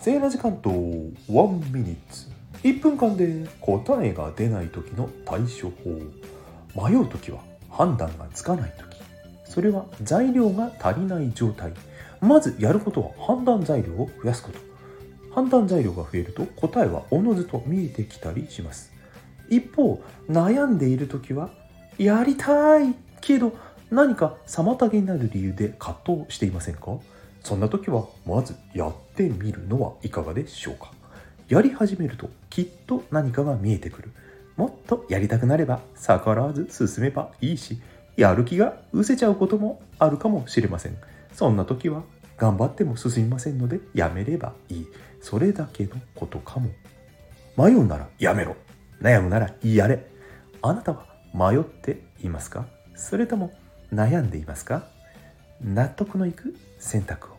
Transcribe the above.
セーラ時間と1ミニッツ。1分間で答えが出ない時の対処法。迷う時は判断がつかない時。それは材料が足りない状態。まずやることは判断材料を増やすこと。判断材料が増えると答えはおのずと見えてきたりします。一方悩んでいる時はやりたいけど何か妨げになる理由で葛藤していませんか？そんな時はまずやってみるのはいかがでしょうか？やり始めるときっと何かが見えてくる。もっとやりたくなれば逆らわず進めばいいしやる気が失せちゃうこともあるかもしれません。そんな時は頑張っても進みませんのでやめればいい。それだけのことかも。迷うならやめろ。悩むならやれ。あなたは迷っていますか？それとも悩んでいますか？納得のいく選択を。